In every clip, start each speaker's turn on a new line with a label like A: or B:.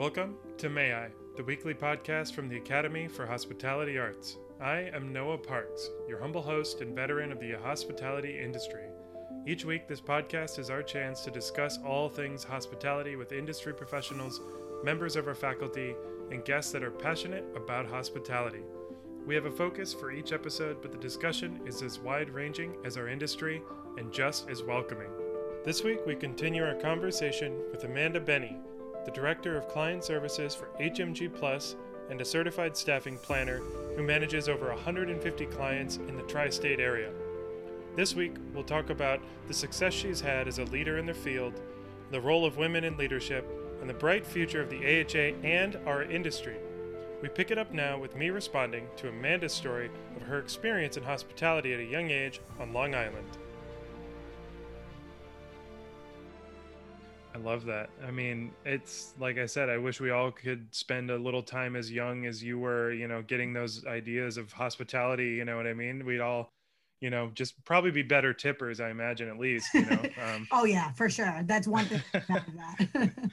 A: Welcome to May I, the weekly podcast from the Academy for Hospitality Arts. I am Noah Parks, your humble host and veteran of the hospitality industry. Each week, this podcast is our chance to discuss all things hospitality with industry professionals, members of our faculty, and guests that are passionate about hospitality. We have a focus for each episode, but the discussion is as wide ranging as our industry and just as welcoming. This week, we continue our conversation with Amanda Beni, the Director of Client Services for HMG Plus and a certified staffing planner who manages over 150 clients in the tri state area. This week, we'll talk about the success she's had as a leader in the field, the role of women in leadership, and the bright future of the AHA and our industry. We pick it up now with me responding to Amanda's story of her experience in hospitality at a young age on Long Island. I love that. I mean, it's like I said, I wish we all could spend a little time as young as you were, you know, getting those ideas of hospitality, you know what I mean? We'd all, you know, just probably be better tippers, I imagine, at least, you know.
B: Um, oh, yeah, for sure. That's one thing. that.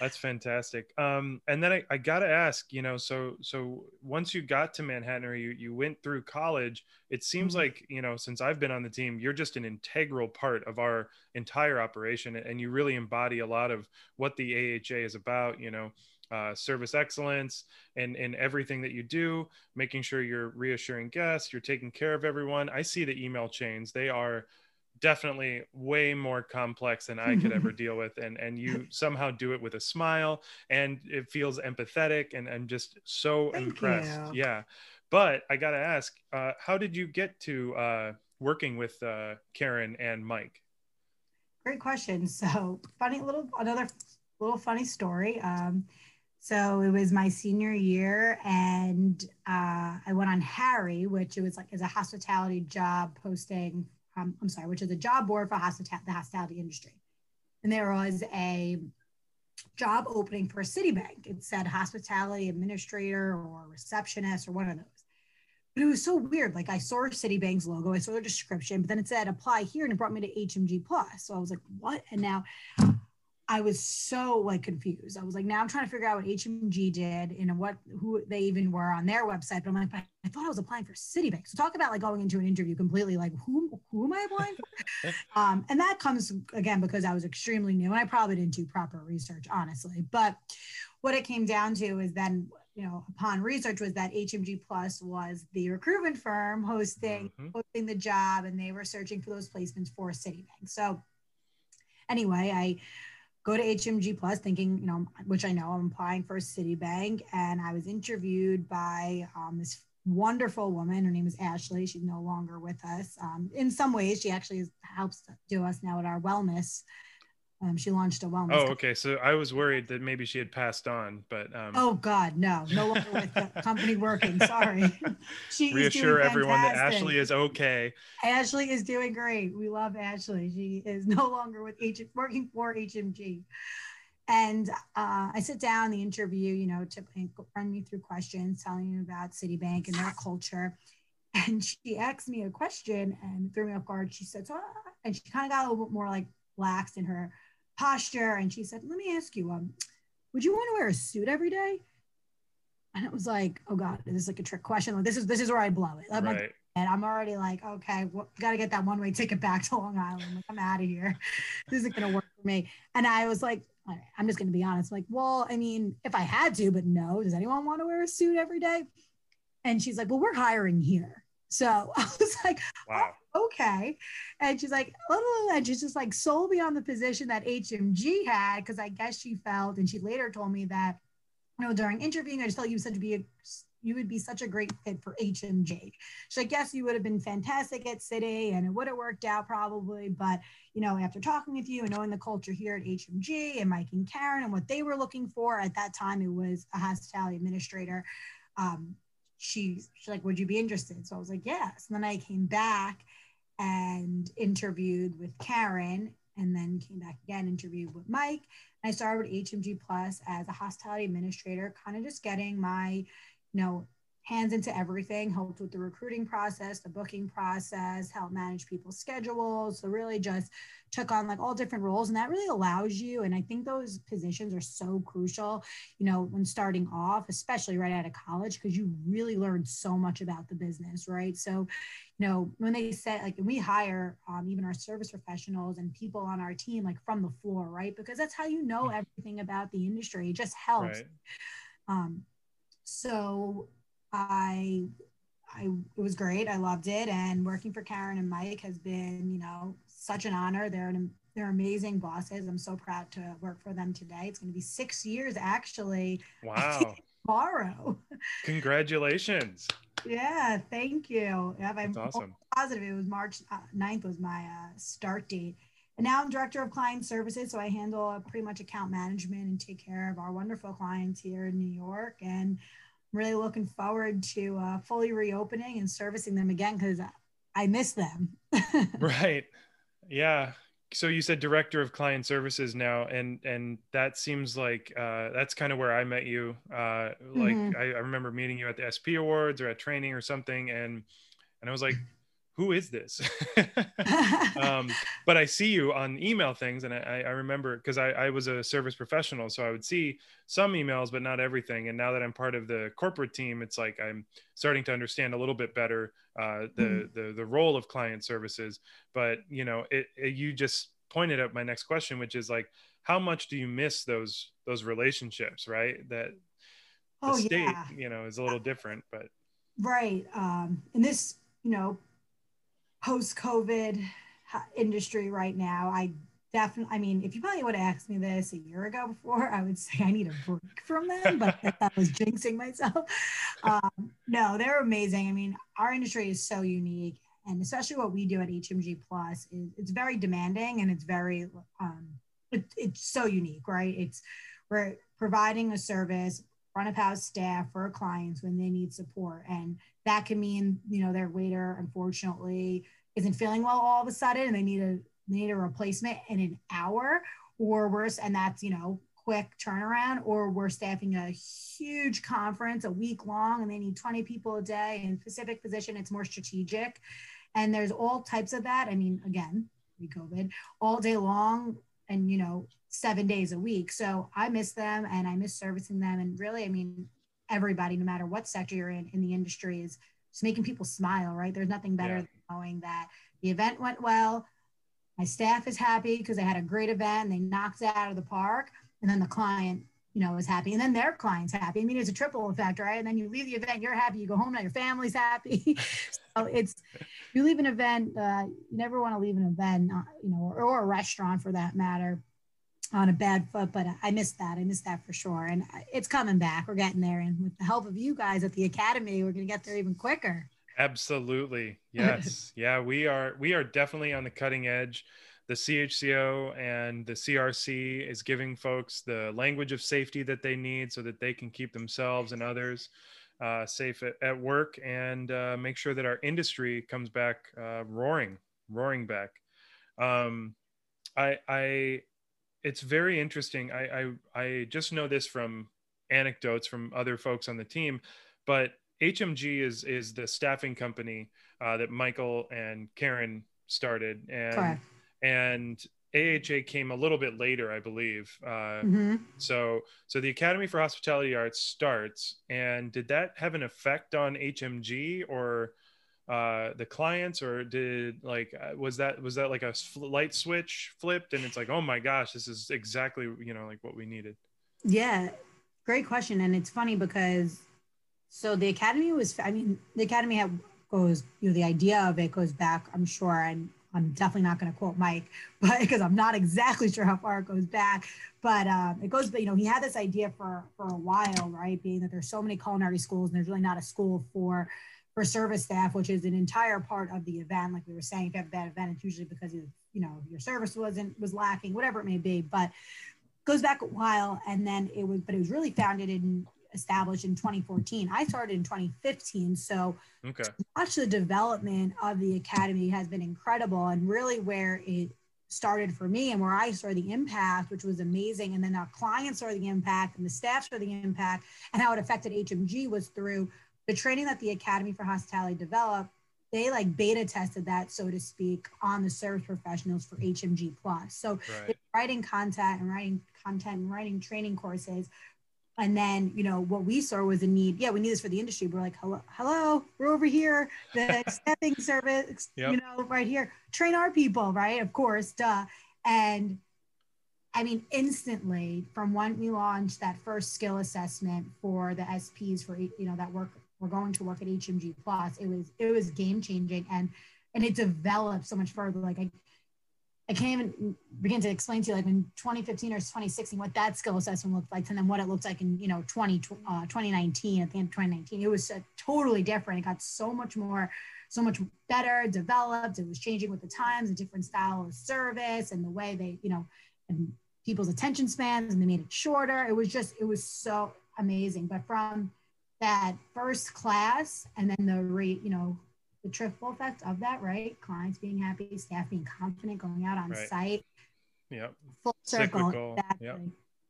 A: That's fantastic. Um, and then I, I got to ask, you know, so so once you got to Manhattan or you you went through college, it seems mm-hmm. like you know since I've been on the team, you're just an integral part of our entire operation, and you really embody a lot of what the AHA is about. You know. Uh, service excellence and and everything that you do making sure you're reassuring guests you're taking care of everyone i see the email chains they are definitely way more complex than I could ever deal with. And and you somehow do it with a smile and it feels empathetic and I'm just so Thank impressed. You. Yeah. But I gotta ask, uh, how did you get to uh, working with uh, Karen and Mike?
B: Great question. So funny little another little funny story. Um, so it was my senior year, and uh, I went on Harri, which it was like as a hospitality job posting um, I'm sorry, which is a job board for hospita- the hospitality industry. And there was a job opening for Citibank. It said hospitality administrator or receptionist or one of those. But it was so weird. Like I saw Citibank's logo, I saw the description, but then it said apply here and it brought me to HMG Plus. So I was like, what? And now I was so like confused. I was like, now I'm trying to figure out what HMG did and what who they even were on their website. But I'm like, I thought I was applying for Citibank. So talk about like going into an interview completely like who who am I applying for? um, and that comes again because I was extremely new and I probably didn't do proper research, honestly. But what it came down to is then you know upon research was that HMG Plus was the recruitment firm hosting mm-hmm. hosting the job and they were searching for those placements for Citibank. So anyway, I go to HMG Plus thinking, you know, which I know I'm applying for a Citibank. And I was interviewed by um, this wonderful woman. Her name is Ashley. She's no longer with us. Um, in some ways, she actually helps do us now at our wellness um, she launched a wellness.
A: Oh, company. okay. So I was worried that maybe she had passed on, but um...
B: oh God, no, no longer with the company working. Sorry.
A: she reassure everyone that Ashley is okay.
B: Ashley is doing great. We love Ashley. She is no longer with H working for HMG. And uh, I sit down the interview, you know, to run me through questions, telling me about Citibank and their culture. And she asked me a question and threw me off guard. She said, so, and she kind of got a little bit more like lax in her posture. And she said, Let me ask you, um, would you want to wear a suit every day? And it was like, oh God, this is like a trick question. Like, this is this is where I blow it. I'm right. like, and I'm already like, okay, well, got to get that one way ticket back to Long Island. Like, I'm out of here. this isn't going to work for me. And I was like, I'm just going to be honest. Like, well, I mean, if I had to, but no, does anyone want to wear a suit every day? And she's like, well, we're hiring here. So I was like, wow. Oh, okay. And she's like, oh, and she's just like sold me on the position that HMG had because I guess she felt, and she later told me that, you know, during interviewing, I just felt you said to be a you would be such a great fit for HMG. She's like, yes, you would have been fantastic at City and it would have worked out probably. But, you know, after talking with you and knowing the culture here at HMG and Mike and Karen and what they were looking for at that time, it was a hospitality administrator. Um, she, she's like, would you be interested? So I was like, yes. And then I came back and interviewed with Karen and then came back again, interviewed with Mike. And I started with HMG Plus as a hospitality administrator, kind of just getting my, you know, hands into everything, helped with the recruiting process, the booking process, helped manage people's schedules. So really just took on like all different roles. And that really allows you. And I think those positions are so crucial, you know, when starting off, especially right out of college, because you really learn so much about the business, right? So, you know, when they say like, we hire um, even our service professionals and people on our team, like from the floor, right? Because that's how you know mm. everything about the industry. It just helps. Right. Um, so I I it was great. I loved it, and working for Karen and Mike has been, you know, such an honor. They're an, they're amazing bosses. I'm so proud to work for them today. It's going to be six years actually.
A: Wow.
B: tomorrow.
A: Congratulations.
B: Yeah, thank you. Yeah, I'm
A: awesome.
B: positive. It was March 9th uh, was my uh, start date. And now I'm director of client services. So I handle pretty much account management and take care of our wonderful clients here in New York. And really looking forward to uh, fully reopening and servicing them again because I miss them.
A: right. Yeah. So you said director of client services now, and and that seems like uh, that's kind of where I met you. Uh, like mm-hmm. I, I remember meeting you at the SP Awards or at training or something, and and I was like, who is this? um, but I see you on email things, and I, I remember because I, I, was a service professional, so I would see some emails, but not everything. And now that I'm part of the corporate team, it's like I'm starting to understand a little bit better uh, the, mm-hmm. the the role of client services. But you know, it, it, you just pointed out my next question, which is like, how much do you miss those those relationships, right? That the oh, state, yeah. you know, is a little different, but
B: right. Um, and this, you know post COVID industry right now. I definitely, I mean, if you probably would have asked me this a year ago before, I would say I need a break from them, but I was jinxing myself. Um, no, they're amazing. I mean, our industry is so unique. And especially what we do at HMG Plus is it's very demanding and it's very, um, it, it's so unique, right? It's we're providing a service front of house staff or clients when they need support. And that can mean, you know, their waiter, unfortunately, isn't feeling well all of a sudden and they need a they need a replacement in an hour or worse and that's you know quick turnaround or we're staffing a huge conference a week long and they need 20 people a day in specific position. It's more strategic. And there's all types of that. I mean again pre-covid all day long and you know seven days a week so i miss them and i miss servicing them and really i mean everybody no matter what sector you're in in the industry is just making people smile right there's nothing better yeah knowing that the event went well. My staff is happy because they had a great event. They knocked it out of the park. And then the client, you know, is happy. And then their client's happy. I mean, it's a triple effect, right? And then you leave the event, you're happy. You go home now, your family's happy. so it's, you leave an event, uh, you never want to leave an event, uh, you know, or, or a restaurant for that matter on a bad foot, but I missed that. I missed that for sure. And it's coming back. We're getting there. And with the help of you guys at the Academy, we're going to get there even quicker.
A: Absolutely. Yes. yeah, we are we are definitely on the cutting edge. The CHCO and the CRC is giving folks the language of safety that they need so that they can keep themselves and others uh, safe at, at, work and uh, make sure that our industry comes back uh, roaring, roaring back. Um, I, I, it's very interesting. I, I, I just know this from anecdotes from other folks on the team, but HMG is is the staffing company uh, that Michael and Karen started, and Correct. And AHA came a little bit later, I believe. Uh, mm-hmm. So so the Academy for Hospitality Arts starts, and did that have an effect on HMG or? uh the clients or did like uh, was that was that like a light switch flipped and it's like oh my gosh this is exactly you know like what we needed
B: yeah great question and it's funny because so the academy was, I mean, the academy goes, you know, the idea of it goes back, I'm sure, and I'm definitely not going to quote Mike, but because I'm not exactly sure how far it goes back, but um, it goes, you know, he had this idea for for a while, right? Being that there's so many culinary schools and there's really not a school for for service staff, which is an entire part of the event. Like we were saying, if you have a bad event, it's usually because you, you know, your service wasn't was lacking, whatever it may be. But goes back a while, and then it was, but it was really founded in established in 2014. I started in 2015. So okay. watch the development of the academy has been incredible and really where it started for me and where I saw the impact, which was amazing. And then our clients saw the impact and the staff saw the impact and how it affected HMG was through the training that the Academy for Hospitality developed, they like beta tested that, so to speak, on the service professionals for HMG plus. So
A: Right.
B: writing content and writing content and writing training courses. And then, you know, what we saw was a need. Yeah, we need this for the industry. We're like, hello, hello, we're over here. The stepping service,
A: Yep.
B: you know, right here. Train our people, right? Of course, duh. And I mean, instantly from when we launched that first skill assessment for the SPs for you know that work we're going to work at HMG Plus, it was it was game changing and and it developed so much further. Like I I can't even begin to explain to you like in 2015 or 2016 what that skill assessment looked like and then what it looked like in you know 20 uh, 2019 at the end of 2019 it was totally different. It got so much more so much better developed. It was changing with the times a different style of service and the way they you know and people's attention spans and they made it shorter. It was just it was so amazing. But from that first class and then the rate you know the triple effect of that right clients being happy staff being confident going out on
A: Right.
B: site
A: Yep.
B: full circle
A: Cyclical,
B: exactly.
A: yep.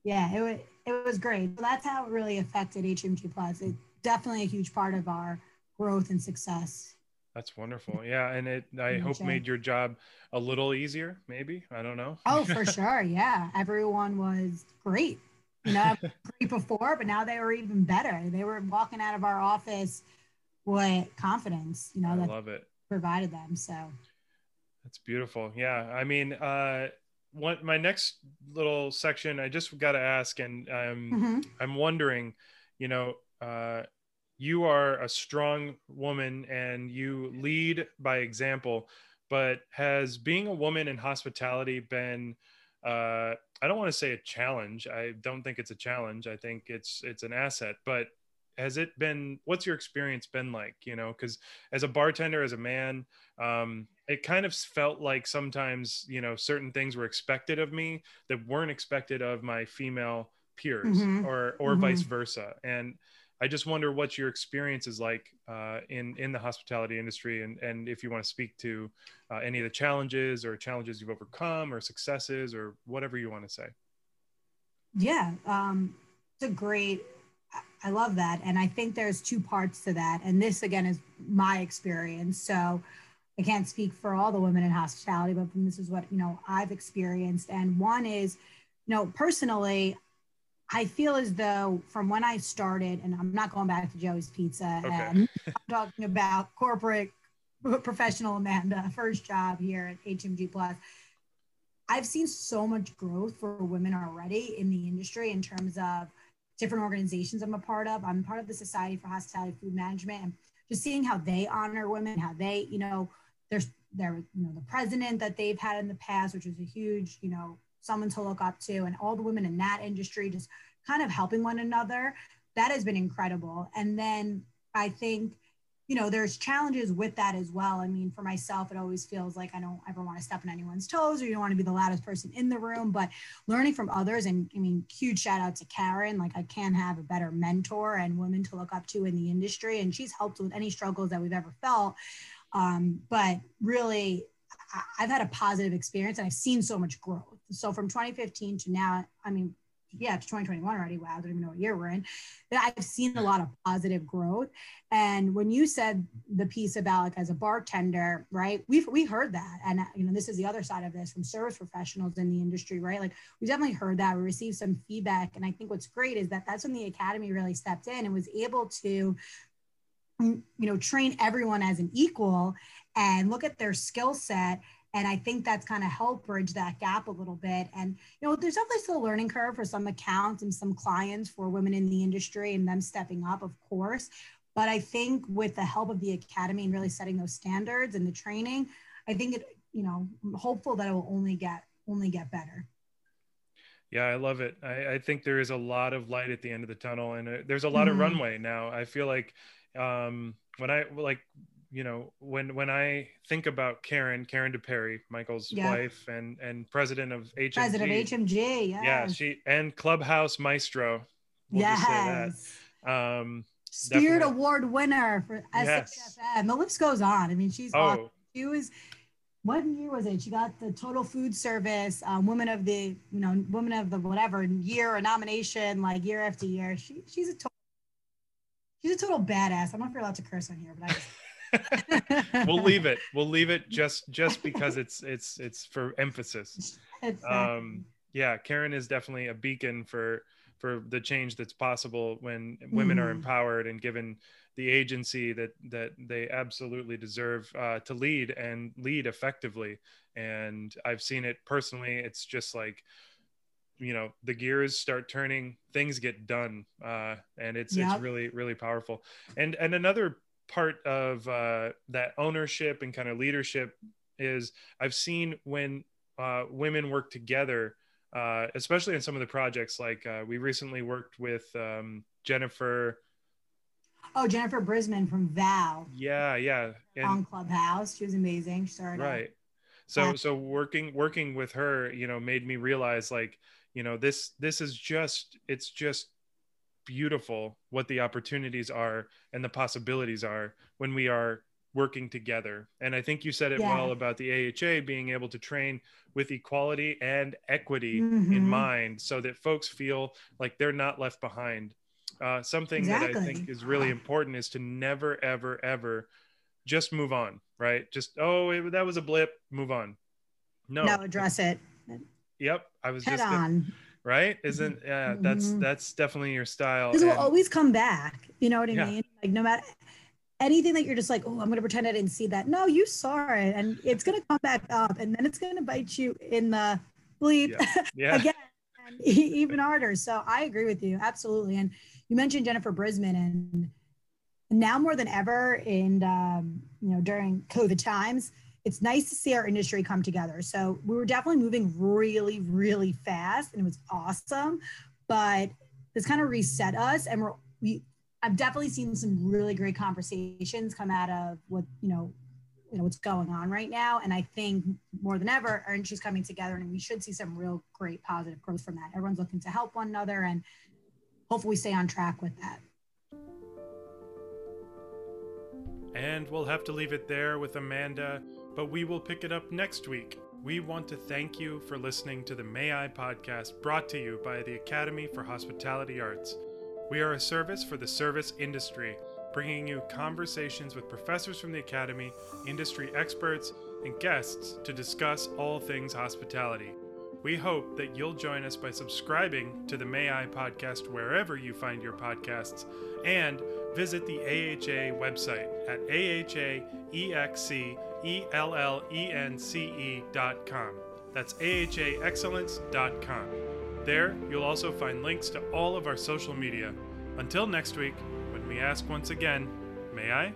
B: yeah it was it was great so that's how it really affected hmg plus it's definitely a huge part of our growth and success
A: That's wonderful. Yeah, and it I hope made your job a little easier. Maybe I don't know.
B: oh for sure yeah everyone was great you know great before but now they were even better they were walking out of our office with confidence you know
A: I
B: that
A: love it.
B: provided them so
A: That's beautiful. Yeah, I mean, uh, what my next little section, I just got to ask, and um,
B: Mhm.
A: I'm wondering, you know, uh, you are a strong woman and you lead by example, but has being a woman in hospitality been, uh, I don't want to say a challenge. I don't think it's a challenge. I think it's it's an asset. But has it been? What's your experience been like? You know, because as a bartender, as a man, um, it kind of felt like sometimes you know certain things were expected of me that weren't expected of my female peers
B: Mhm.
A: or or
B: Mhm.
A: vice versa and i just wonder what your experience is like uh, in in the hospitality industry and and if you want to speak to uh, any of the challenges or challenges you've overcome or successes or whatever you want to say
B: Yeah, um, it's a great. I- love that, and I think there's two parts to that. And this again is my experience, so I can't speak for all the women in hospitality, but this is what you know I've experienced. And one is, you know, personally, I feel as though from when I started, and I'm not going back to Joe's Pizza,
A: Okay.
B: and I'm talking about corporate professional Amanda, first job here at HMG Plus. I've seen so much growth for women already in the industry in terms of different organizations I'm a part of. I'm part of the Society for Hospitality Food Management and just seeing how they honor women, how they, you know, there's there, you know, the president that they've had in the past, which is a huge, you know, someone to look up to, and all the women in that industry just kind of helping one another. That has been incredible. And then I think you know, there's challenges with that as well. I mean, for myself, it always feels like I don't ever want to step on anyone's toes or you don't want to be the loudest person in the room, but learning from others. And I mean, huge shout out to Karen. Like, I can't have a better mentor and woman to look up to in the industry. And she's helped with any struggles that we've ever felt. Um, but really, I- I've had a positive experience and I've seen so much growth. So from 2015 to now, I mean, yeah, to 2021 already. Wow, I don't even know what year we're in. That I've seen a lot of positive growth. And when you said the piece about like as a bartender, right? We've we heard that, and you know this is the other side of this from service professionals in the industry, right? Like we definitely heard that. We received some feedback, and I think what's great is that that's when the academy really stepped in and was able to, you know, train everyone as an equal and look at their skill set and I think that's kind of helped bridge that gap a little bit. And, you know, there's definitely still a learning curve for some accounts and some clients for women in the industry and them stepping up, of course. But I think with the help of the academy and really setting those standards and the training, I think it, you know, I'm hopeful that it will only get only get better.
A: Yeah, I love it. I, I think there is a lot of light at the end of the tunnel, and uh, there's a lot of
B: Mhm.
A: runway now. I feel like um, when I like, you know, when when I think about Karen, Karen DePerry, Michael's
B: Yeah.
A: wife and and president of HMG.
B: President of HMG, yes.
A: Yeah, she and Clubhouse Maestro. We'll
B: yes.
A: that. Um,
B: Spirit. Award winner for
A: Yes.
B: The list goes on. I mean, she's awesome.
A: oh,
B: she was what year was it she got the total food service um, woman of the you know woman of the whatever year or nomination like year after year she, she's a total She's a total badass. I'm not sure allowed to curse on here, but I just
A: we'll leave it. We'll leave it just just because it's it's it's for emphasis.
B: Exactly.
A: Um, yeah, Karen is definitely a beacon for for the change that's possible when women are
B: Mhm.
A: empowered and given the agency that that they absolutely deserve uh, to lead and lead effectively. And I've seen it personally. It's just like you know the gears start turning things get done uh and it's
B: Yep.
A: it's really really powerful and and another part of uh that ownership and kind of leadership is i've seen when uh women work together uh especially in some of the projects like uh we recently worked with um jennifer
B: oh, Jennifer Brisman from Val
A: yeah yeah and
B: on Clubhouse. She was amazing. She started.
A: right so so working working with her you know made me realize like you know this this is just it's just beautiful what the opportunities are and the possibilities are when we are working together. And i think you said it
B: Yeah.
A: well about the aha being able to train with equality and equity
B: Mhm.
A: in mind so that folks feel like they're not left behind. Uh, something that i think is really important is to never ever ever just move on right? Just oh it, that was a blip move on. No,
B: No, address it.
A: Yep i was
B: head
A: just
B: on.
A: Right isn't yeah that's
B: Mhm.
A: that's definitely your style
B: Because we'll always come back. You know what I
A: Yeah.
B: mean? Like no matter anything that you're just like, oh, I'm gonna pretend I didn't see that. No, you saw it, and it's gonna come back up, and then it's gonna bite you in the bleep
A: yeah
B: again, e- even harder. So I agree with you absolutely. And you mentioned Jennifer Brisman, and now more than ever, in um, you know during COVID times, it's nice to see our industry come together. So we were definitely moving really, really fast, and it was awesome. But this kind of reset us, and we're we. I've definitely seen some really great conversations come out of what you know, you know what's going on right now, and I think more than ever, our industry's coming together, and we should see some real great positive growth from that. Everyone's looking to help one another, and hopefully stay on track with that.
A: And we'll have to leave it there with Amanda, but we will pick it up next week. We want to thank you for listening to the May I podcast brought to you by the Academy for Hospitality Arts. We are a service for the service industry, bringing you conversations with professors from the Academy, industry experts, and guests to discuss all things hospitality. We hope that you'll join us by subscribing to the May I podcast wherever you find your podcasts and visit the AHA website at ahaexcellence.com. That's ahaexcellence.com. There, you'll also find links to all of our social media. Until next week, when we ask once again, may I?